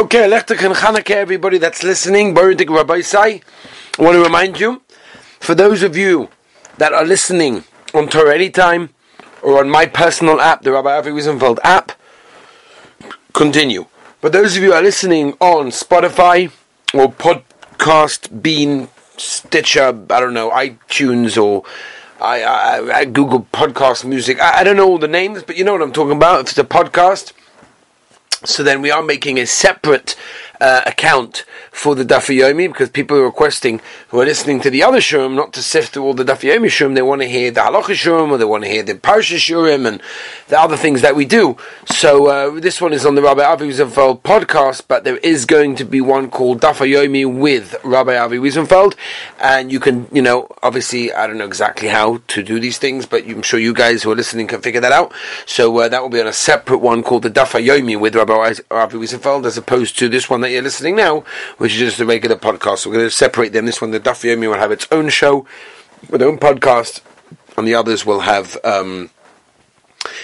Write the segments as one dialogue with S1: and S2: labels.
S1: Okay, Lechtek and Chanukah, everybody that's listening, Baradik Rabbi Sai. I want to remind you, for those of you that are listening on Torah Anytime or on my personal app, the Rabbi Avi Wiesenfeld app, continue. But those of you are listening on Spotify or Podcast Bean, Stitcher, I don't know, iTunes or I, I, I Google Podcast Music. I, I don't know all the names, but you know what I'm talking about. If it's a podcast, so then we are making a separate uh, account for the Daf Yomi because people are requesting who are listening to the other Shurim not to sift through all the Daf Yomi Shurim. They want to hear the Halacha Shurim or they want to hear the Parsha Shurim and the other things that we do. So uh, this one is on the Rabbi Avi Wiesenfeld podcast, but there is going to be one called Daf Yomi with Rabbi Avi Wiesenfeld, and you can, you know, obviously I don't know exactly how to do these things, but I'm sure you guys who are listening can figure that out. So uh, that will be on a separate one called the Daf Yomi with Rabbi Avi Wiesenfeld, as opposed to this one that you're listening now, which is just a regular podcast. We're going to separate them. This one, the Daf Yomi, will have its own show, with own podcast, and the others will have. Um,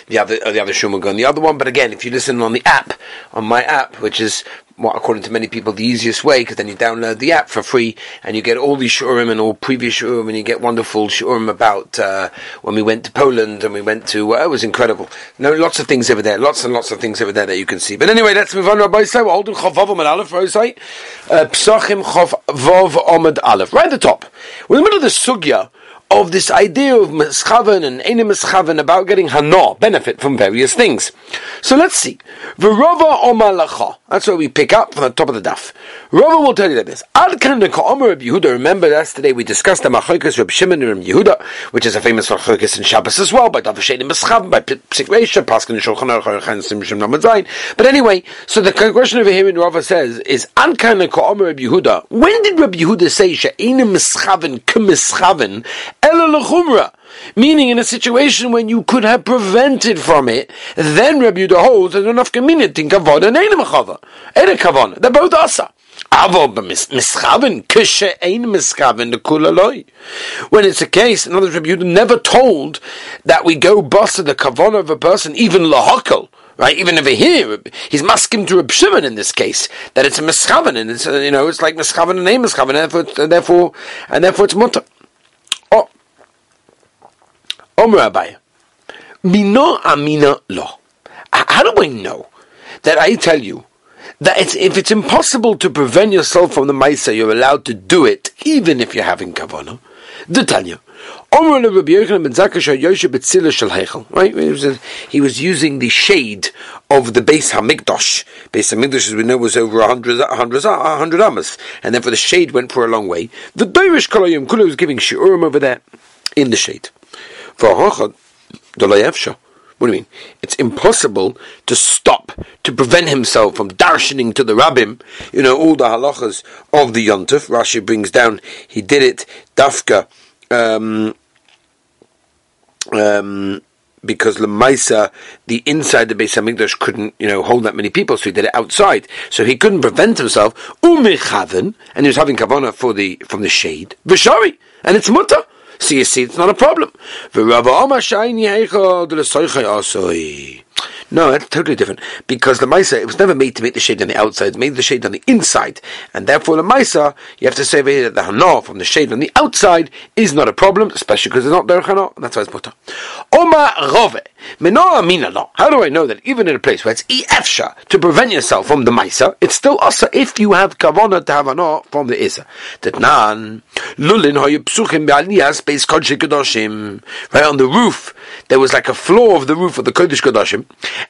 S1: the other, uh, the other show will go on the other one. But again, if you listen on the app, on my app, which is according to many people, the easiest way, because then you download the app for free and you get all these shurim and all previous shurim, and you get wonderful shurim about uh, when we went to Poland and we went to. Uh, it was incredible. No, lots of things over there, lots and lots of things over there that you can see. But anyway, let's move on. Rabbi Say, we're holding Chav Vav Amad Aleph, Psachim Chav Vav Amad Aleph, right at the top. We're in the middle of the sugya of this idea of mischaven and enim mischaven about getting hana, benefit from various things. So let's see. V'rova omalacha. That's what we pick up from the top of the daf. Rova will tell you like this. Ad kan Reb Yehuda. Remember yesterday we discussed the machoikas Reb Shimon and Reb Yehuda, which is a famous machoikas in Shabbos as well, by Dav Shedim Mischaven, by Psik Paskin Shulchan Aruch, and Namad Zayin. But anyway, so the question over here in Rova says is Ad kan Reb Yehuda. When did Reb Yehuda say she'enim mischaven k'mischaven Meaning, in a situation when you could have prevented from it, then Rabbi Yehuda holds there's enough community in kavod and ein mechava, ein kavon. They're both asa. When it's a case, in other words, Rabbi Yehuda never told that we go bust the kavon of a person, even lahakel Right, even over here, he's masking to Reb Shimon in this case that it's a mischaven, and it's you know it's like mischaven and a mischaven, and therefore, and therefore, and therefore it's mutter. Omer Abaye, Mino Amina Lo. How do I know that I tell you that it's, if it's impossible to prevent yourself from the Maisa, you're allowed to do it, even if you're having Kavanah? The Tanya. Right, he was using the shade of the Beis Hamikdash. Beis Hamikdash, as we know, was over a hundred, a hundred, a hundred amas, and therefore the shade went for a long way. The Doirish Kolayim Kula was giving shiurim over there in the shade. What do you mean? It's impossible to stop, to prevent himself from darshaning to the rabbim, you know, all the halachas of the yontif. Rashi brings down, he did it, dafka, um, um, because Lemaisa, the inside the Beis Hamikdash couldn't, you know, hold that many people, so he did it outside. So he couldn't prevent himself. Umichaven, and he was having kavana for the from the shade. Vishari, and it's mutter. So you see, it's not a problem. No, that's totally different. Because the Maisa, it was never made to make the shade on the outside, it made the shade on the inside. And therefore, the Maisa, you have to say that the Hana from the shade on the outside is not a problem, especially because it's not Derech Hana, and that's why it's Mutter. Oma Rove. How do I know that even in a place where it's efsha to prevent yourself from the Maisa, it's still Asa if you have Kavana to have Hana from the Isa? nan Lulin hoyu psuchim be'aliyas beis Kodesh Kedoshim. Right on the roof, there was like a floor of the roof of the Kodesh Kedoshim,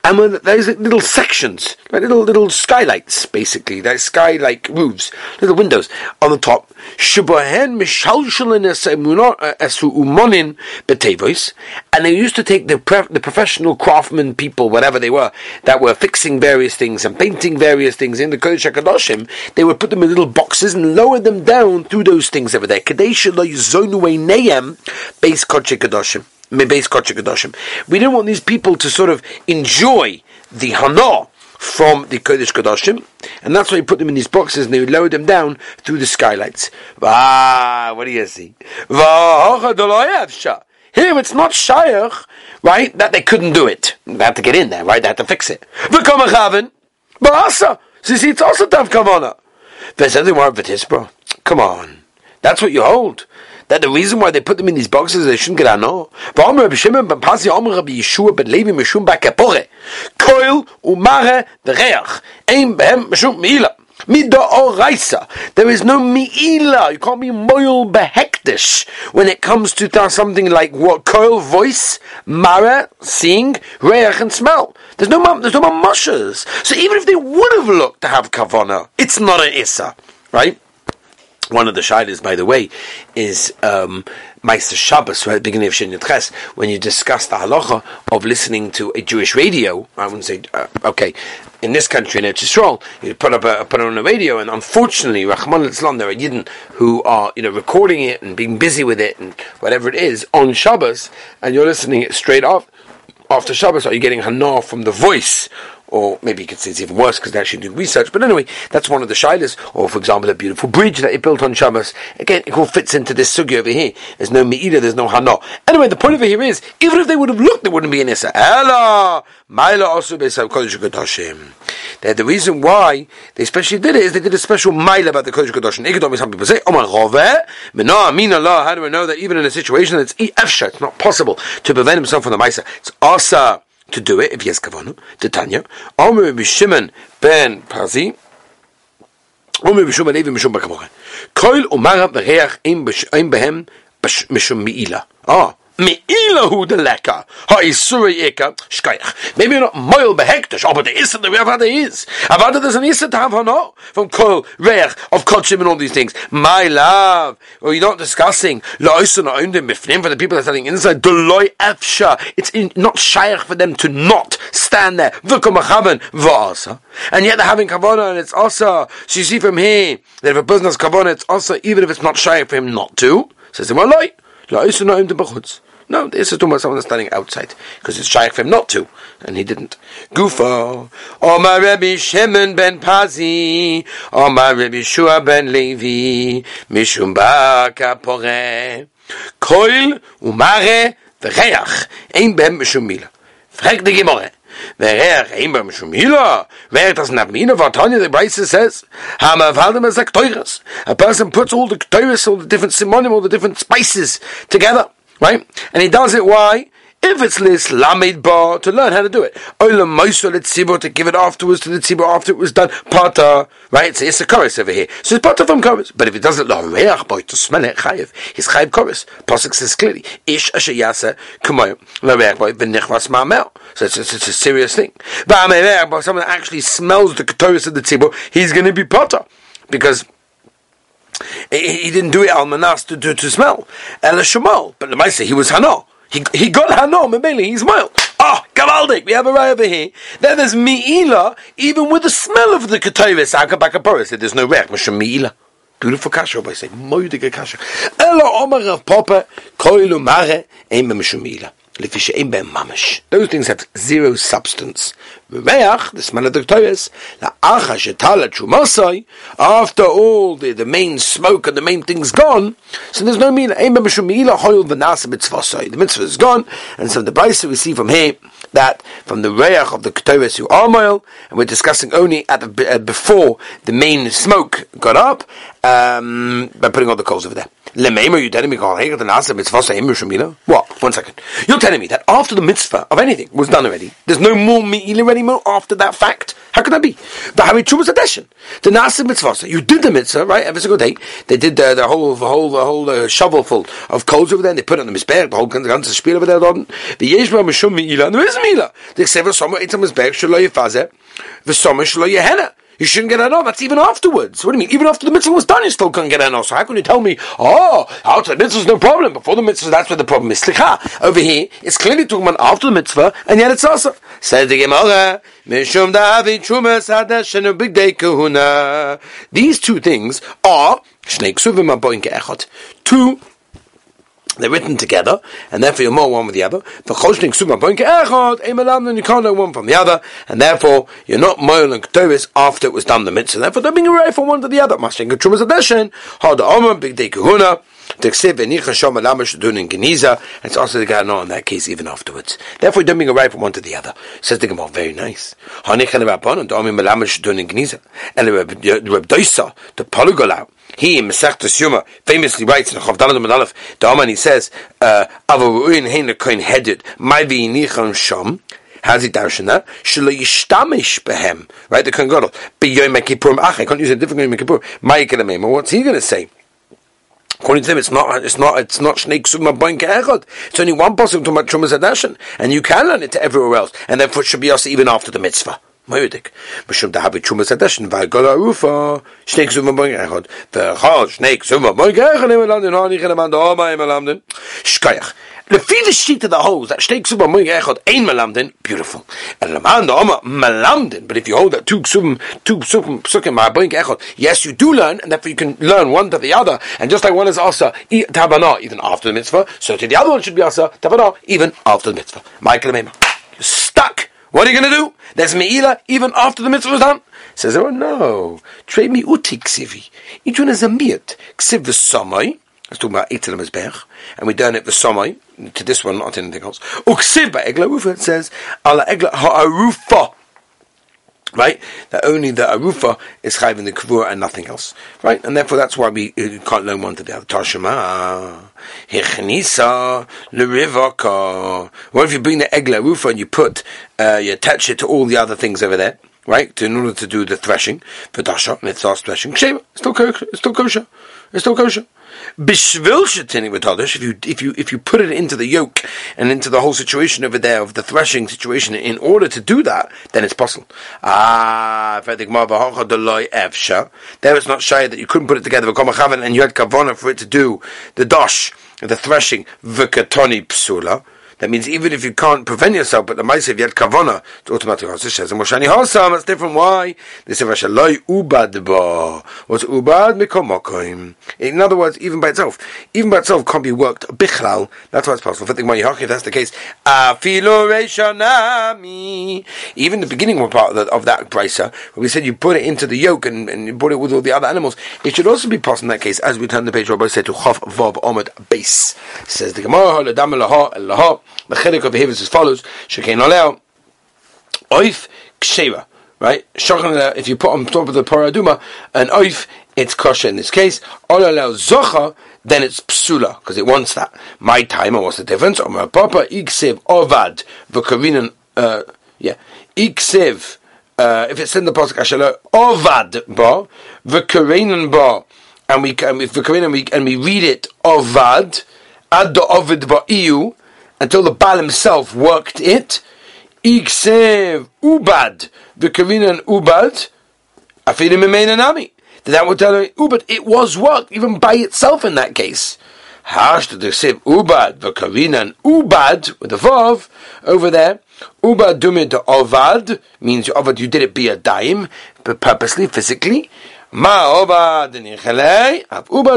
S1: and when there's little sections, like little little skylights, basically, like sky like roofs, little windows on the top. And they used to take the pre- the professional craftsmen people, whatever they were, that were fixing various things and painting various things in the Kodesh Hakadoshim. They would put them in little boxes and lower them down through those things over there. Kadesh lo neyem base Kodesh Hakadoshim. We didn't want these people to sort of enjoy the hana from the Kodesh Kodashim, and that's why we put them in these boxes and they would lower them down through the skylights. Ah, what do you see? Here it's not shaykh, right, that they couldn't do it. They had to get in there, right? They had to fix it. So you see, it's also tough kavana. There's anything more of. Come on. That's what you hold. That the reason why they put them in these boxes is they shouldn't get ano. Warum Rabbi Shimon ben Pazi Omer Rabbi Yehoshua ben Levi mishum Bar Kappara. Koil umare v'reach. Ein behem mishum miila. Mida oraisa. There is no miila. You can't be moil behektish when it comes to something like what coil voice, mara, seeing, reach and smell. There's no mum there's no mamushas. So even if they would have looked to have kavana, it's not an issa, right? One of the shilas, by the way, is um, Meister Shabbos, right at the beginning of Shin Ches, when you discuss the halacha of listening to a Jewish radio. I wouldn't say, uh, okay, in this country, in Eretz Yisrael, you put up a, put on a radio, and unfortunately, Rahman al there are Yidden who are, you know, recording it and being busy with it and whatever it is on Shabbos, and you're listening it straight off after Shabbos. Are you getting hana from the voice or maybe you could say it's even worse because they're actually doing research. But anyway, that's one of the shilas. Or, for example, a beautiful bridge that he built on Shabbos. Again, it all fits into this sugi over here. There's no me'ida, there's no hana. Anyway, the point it here is, even if they would have looked, there wouldn't be an issa. Ella, maila also That The reason why they especially did it is they did a special mile about the Kodesh Kadoshim. Ikadom some people say, Chove, Mena Amina Allah, how do we know that even in a situation that's it's not possible to prevent himself from the Maisa. It's asa to do it if he has kavanu. To Tanya, Omer B'Shimon ben Pazi, Omer B'Shimon Levi Mishum Bakamocha. Koil Umara B'Reach Ein Behem Mishum Mi'ila. Ah. Me'ilahu de leka. Ha'isuri eka. Shkayach. Maybe not moil behektish. Oh, but the issa the Avada is. Avada there's an issa to have no From kol, reich, of kodshim and all these things. My love. Or you're not discussing. Lo'isa na'undim bifnim for the people that are standing inside. Deloy efsha. It's in, not shayach for them to not stand there. V'komachaven v'asa. And yet they're having kavana and it's also. So you see from here that if a person has kavana, it's also even if it's not shayach for him not to. Says the Malay. Lo'isa na'undim b'chutz. No, this is talking about someone standing outside because it's shaykh for him not to, and he didn't. Gufa, Omar Rabbi Shimon ben Pazi, Omar Rabbi Shua ben Levi, Mishum Bar Kappara, Koil umare v'reach, ein ben mishum mila. Frag the Gemara. Ein ben mishum mila. Where doesn't have mina, what Tanya the Bryce says, Hama as a person puts all the ketores, all the different simonim, all the different spices together. Right? And he does it why? If it's lis lamid bar to learn how to do it, olam moisel to give it afterwards to the tzibur after it was done. Pata, right? It's, it's a chorus over here, so it's pata from chorus. But if he does it lareach boy to smell it chayiv, he's chayiv chorus. Pasuk says clearly, ish asher yasa kumoy lareach boy v'nichvas ma'amel. So it's, it's, it's, a serious thing. But but someone that actually smells the chorus of the tzibur, he's going to be pata because he didn't do it al manas to, to, to smell. El shemal, but the Maisa, he was hano. He, he got hano, mebeli, he's mild. Ah, oh, gavaldik, we have a right over here. Then there's mi'ila, even with the smell of the ketayves, akabakaporis, there's no rech, masham mi'ila. Beautiful kasha, I say, moidige kasha. Elo omar of papa, koilu mare, ein masham mi'ila. Those things have zero substance. After all the, the main smoke and the main thing's gone, so there's no meal. The mitzvah is gone, and so the brisa we see from here that from the reach of the Torahs who are oil, and we're discussing only at the, uh, before the main smoke got up um, by putting all the coals over there. Lemeimer, you telling me What? One second. You're telling me that after the mitzvah of anything was done already, there's no more me'ilah anymore after that fact? How could that be? The Haritchumas Adeshin. The Nasa mitzvah. You did the mitzvah, right? Every single day. They did the, the whole, the whole, the whole uh, shovel full of coals over there, and they put it on the Mizbeach, the whole ganze spiel over there. The Yeshba Mishum Me'ilah, there is Me'ilah. They say, V'somer Eitzam Mizbeach, Shalo Yefazeh, V'somer Shalo Yehenna. You shouldn't get an That's even afterwards. What do you mean? Even after the mitzvah was done, you still couldn't get an So how can you tell me, oh, outside mitzvah is no problem. Before the mitzvah, that's where the problem is. Slicha. Over here, it's clearly talking about after the mitzvah, and yet it's also. Says the Gemara, Mishum David Chumas Hadash Big Day Kahuna. These two things are Shnei Ksuvim Aboin. Two they're written together, and therefore you're more one with the other. One from the other, and therefore you're not moil and ketores after it was done the mitzvah. Therefore, they're being array from one to the other. Mashing a trumas adeshin, hard omer, big day kahuna. It's also the Gana in that case even afterwards. Therefore, don't being arrive from one to the other. Says the Gemara, very nice. The polygolau, he in Masechta Shuma famously writes in Chav Dalad Aleph, the Oman he says, uh, Avaruin hein koin headed, my v'yinichan sham, How's he darshana? Shlo yishtamish behem. Right, the Kohen Gadol. B'yoyim Kippurim ach. I can't use a different Yom Kippur. What's he going to say? According to them, it's not, it's not, it's not Shnei Ksuma Boin Echad. It's only one possible to Trumas Adashan. And you can learn it to everywhere else. And therefore it should be also even after the mitzvah. מוידק, משום דה בתשום הסדשן, והגול העופה, שני גזומים בוינגר אחד, ואחד, שני גזומים בוינגר אחד, אם אלמדן, לא אני חלמד, או מה אם אלמדן, שכיח. לפי לשיט את ההוז, that שתי גזומים בוינגר אחד, אין מלמדן, beautiful. אלמדן, או מה, מלמדן, but if you hold that two גזומים, two פסוקים, פסוקים, מה בוינגר אחד, yes you do learn, and therefore you can learn one to the other, and just like one is also tabana, even after the mitzvah, so to the other one should be also tabana, even after the mitzvah. Michael Mema, stuck! What are you going to do? There's meila even after the mitzvah is done. Says, oh no, trade me uti ksivi. Each one is a miat. Ksiv v'samai. Let's talk about Eitel Mizbech, and we done it for Somai, to this one, not anything else. Uksiv by Egla Rufa, it says, Ala Egla Ha'arufa. Right? That only the Arufa is chayv in the Kavur and nothing else. Right? And therefore that's why we uh, can't learn one to the other. Tashema, Hechnisa, Lerivaka. What if you bring the Egla arufa and you put, uh, you attach it to all the other things over there? Right? To, in order to do the threshing, for Dasha, starts threshing. Shema, it's still kosher. It's still kosher. It's still kosher. Bishvil shetini if you if you if you put it into the yoke and into the whole situation over there of the threshing situation, in order to do that, then it's possible. Ah, there it's not shy that you couldn't put it together and you had kavana for it to do the dosh, the threshing, v'katoni psula. That means even if you can't prevent yourself, but the Ma'asev yet kavana, it's automatic. Says, and Moshani Hosam, it's different. Why? They say, Vashaloi ubad ba. What's ubad mikomokoim? In other words, even by itself, even by itself can't be worked bichlal. That's why it's possible. If that's the case. Even the beginning part of, the, of that brisa, where we said you put it into the yoke and, and you put it with all the other animals, it should also be possible in that case, as we turn the page, Rabbi said to Chav Vav Omid base. Says the Gemara, the behavior is as follows: Shekein oleo oif ksheva. Right, if you put on top of the paraduma an oif, it's kosher in this case. Oleo zocha, then it's psula because it wants that. My time, what's the difference? Omer papa iksev ovad v'karinan. Uh, yeah, iksev. Uh, if it's in the pasuk ashalo ovad ba v'karinan ba, and we and we and we and we read it ovad ad the ovid ba iu until the Baal himself worked it. Iksev ubad v'kavinan ubad afidim nami. That would tell me ubad. It was worked even by itself in that case. Hash to the ubad v'kavinan ubad with the vav over there. Ubad dumid ovad means ovad you did it be a dime, but purposely, physically. Ma oba denichelei, av uba.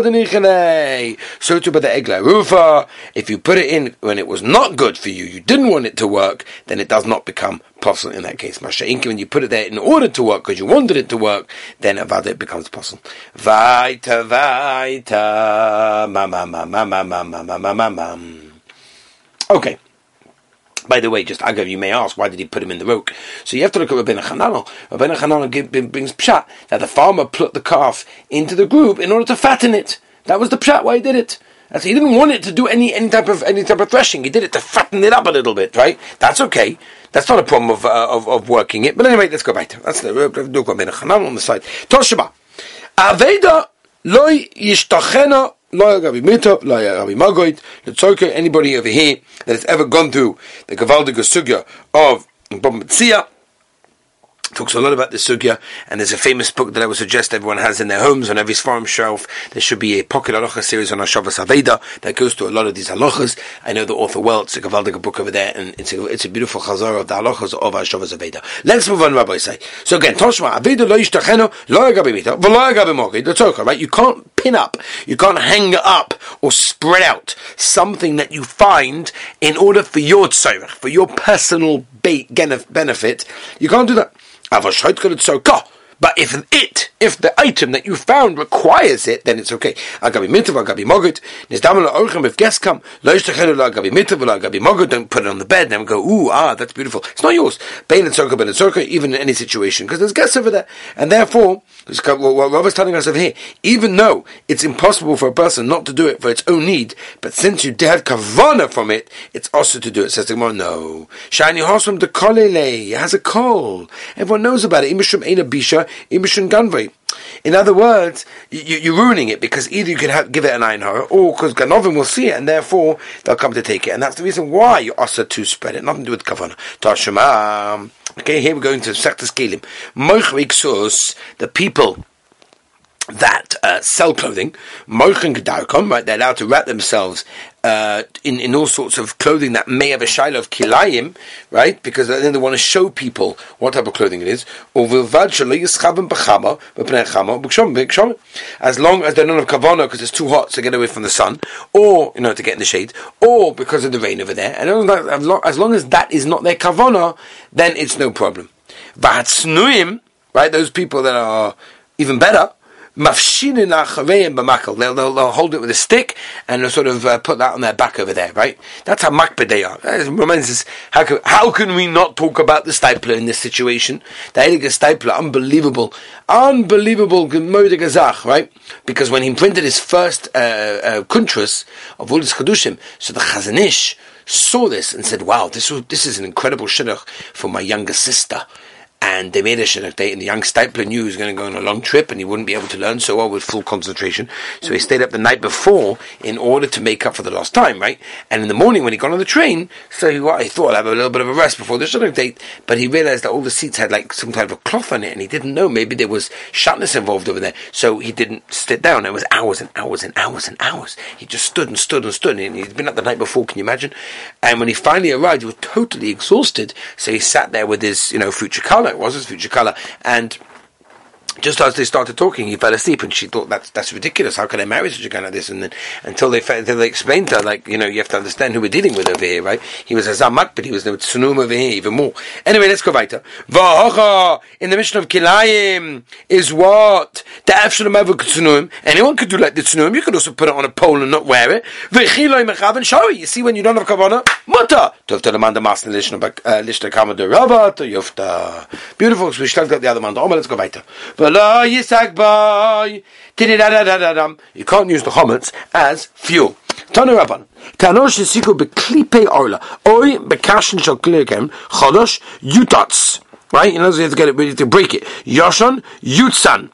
S1: So too by the egla rufa. If you put it in when it was not good for you, you didn't want it to work, then it does not become possible in that case. Masha'inki, when you put it there in order to work, because you wanted it to work, then avada it becomes possible. Vaita, vaita, ma ma ma ma ma ma ma ma ma ma. Okay. By the way, just agav, you may ask, why did he put him in the roke? So you have to look at Rabbeinu Chananel. Rabbeinu Chananel brings pshat that the farmer put the calf into the group in order to fatten it. That was the pshat why he did it. That's, he didn't want it to do any, any type of any type of threshing. He did it to fatten it up a little bit, right? That's okay. That's not a problem of uh, of, of, working it. But anyway, let's go back to that's the Rabbeinu Chananel on the side. Toshaba Aveda loy yishtachena Rabbi Mita, Rabbi Magoit, anybody over here that has ever gone through the Gavaldiga Sugya of Baba Metzia, talks a lot about the sugya, and there's a famous book that I would suggest everyone has in their homes on every farm shelf. There should be a pocket halacha series on Hashavas Aveda that goes to a lot of these halachas. I know the author well; it's a gavaldic book over there, and it's a, it's a beautiful chazar of the halachas of Hashavas Aveda. Let's move on, Rabbi say. So again, Toshma Aveda lo yishtachenu lo yagabi mita v'lo yagabi moki. That's okay, right? You can't pin up, you can't hang up or spread out something that you find in order for your tzorich, for your personal benefit. You can't do that. Avashait could it but if it, if the item that you found requires it, then it's okay. Agabi mitav, agabi mogut. Nizdamel orchem if guests come. Lo yishtachenu lo agabi mitav, agabi mogut. Don't put it on the bed. Then go, ooh, ah, that's beautiful. It's not yours. Bein and circle, bein and circle, even in any situation, because there's guests over there, and therefore, what Rav is telling us over here, even though it's impossible for a person not to do it for its own need, but since you had kavana from it, it's also to do it. Says the Gemara, no. Shiny horsum de kolele has a coal. Everyone knows about it. Imishum ein bisha, imishum ganvei. In other words, you, are ruining it because either you can have, give it an einhar, or because Ganovim will see it and therefore they'll come to take it. And that's the reason why you also to spread it. Nothing to do with kavana. Tashema. Okay, here we're going to Sektas Kelim. Moich the people that uh, sell clothing, right, they're allowed to wrap themselves uh, in, in all sorts of clothing that may have a shiloh of kilayim, right, because then they want to show people what type of clothing it is. As long as they don't have kavana because it's too hot to get away from the sun, or, you know, to get in the shade, or because of the rain over there, and as long as that is not their kavana, then it's no problem. Right, those people that are even better, mafshinin achareim b'makel. They'll, they'll, they'll hold it with a stick and they'll sort of uh, put that on their back over there, right? That's how makbid they are. It how can, how can we not talk about the Steipler in this situation? The Heilige Steipler, unbelievable, unbelievable gazach, right? Because when he printed his first uh, uh, of Ulis Chadushim, so the Chazon Ish saw this and said, wow, this, this is an incredible shidduch for my younger sister and they made a date, and the young Steipler knew he was going to go on a long trip, and he wouldn't be able to learn so well with full concentration. So he stayed up the night before in order to make up for the lost time, right? And in the morning when he got on the train, so he, well, he thought I'd have a little bit of a rest before the shidduch date, but he realized that all the seats had like some kind of cloth on it, and he didn't know maybe there was shatness involved over there, so he didn't sit down. It was hours and hours and hours and hours. He just stood and stood and stood, and he'd been up the night before. Can you imagine? And when he finally arrived, he was totally exhausted, so he sat there with his, you know, future color it was his future color, and just as they started talking, he fell asleep, and she thought that's that's ridiculous. How can I marry such a guy like this? And then until they until they explained to her, like you know, you have to understand who we're dealing with over here, right? He was a zamak, but he was the tsunum over here even more. Anyway, let's go weiter. Vahocha in the mission of Kilayim is what the afshalom ever tsunum. Anyone could do like the tsunum. You could also put it on a pole and not wear it. V'chiloi mechav show You see, when you don't have kavana, mutter. Tufta the man the master lishna uh, lishna kama the rabba to yufta. Beautiful. So we start the other man. Let's go weiter. You can't use the chametz as fuel. Tanu Rabban. Tanosh shesiku beklipe orla. Oi bekashin shal klikem chodosh yutats. Right? Other words, you have to get it ready to break it. Yoshon yutsan.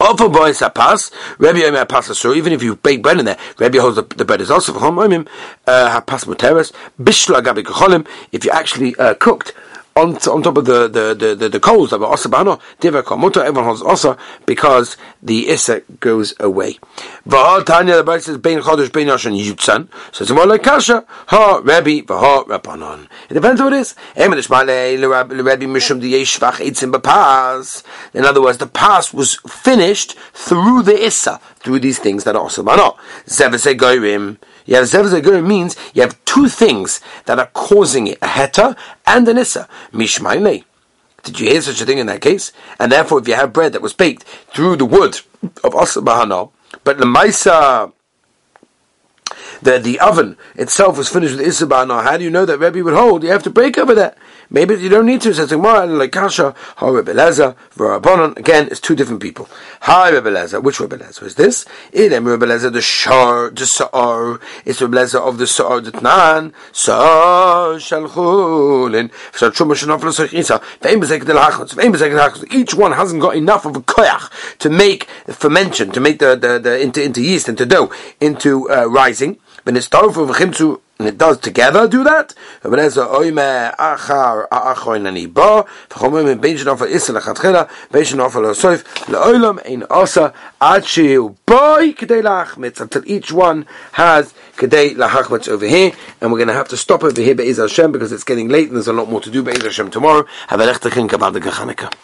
S1: Offer boys a pass. Rabbi Yomer pass so even if you bake bread in there, Rabbi holds the, the bread is also for home. Uh, pass muteres. Bishla gabi kacholim. If you actually uh, cooked on, on top of the, the, the, the, the coals that were osabano, diva komuta, everyone holds osa because the issa goes away. Tanya, the Bible says, bein chodesh bein yoshan yutzan, so it's more like kasha, ha Rabbi, v'ha Rabbanon. It depends who it is. In other words, the pas was finished through the issa, through these things that are osabano. Zevese goyrim, you have Zev means you have two things that are causing it, a heta and an issa. Mishmaile. Did you hear such a thing in that case? And therefore, if you have bread that was baked through the wood of Bahana, but the Maisa the the oven itself was finished with isabah. How do you know that Rebbe would hold? You have to break over that. Maybe you don't need to. Says Gemara, like Kasha, Ha Rebbe Lezer, V'Rabbanon. Again, it's two different people. Hi Rebbe Lezer. Which Rebbe Lezer is this? Ilem Rebbe Lezer, the Shar, the Sa'ar. It's Rebbe Lezer of the Sa'ar, the Tnan. Sa'ar Shalchulin. So Truma Shanafla Sachisa. Ve'im Bezek de Lachos. Ve'im Bezek de Lachos. Each one hasn't got enough of a koyach to make fermentation, to make the, the, the into, into yeast, into dough, into uh, rising. When it's tofu v'chimtzu, and it does together do that. Until each one has kedei lachmitz over here and we're going to have to stop over here be'ez Hashem because it's getting late and there's a lot more to do be'ez Hashem tomorrow. Have a lechtachin kabad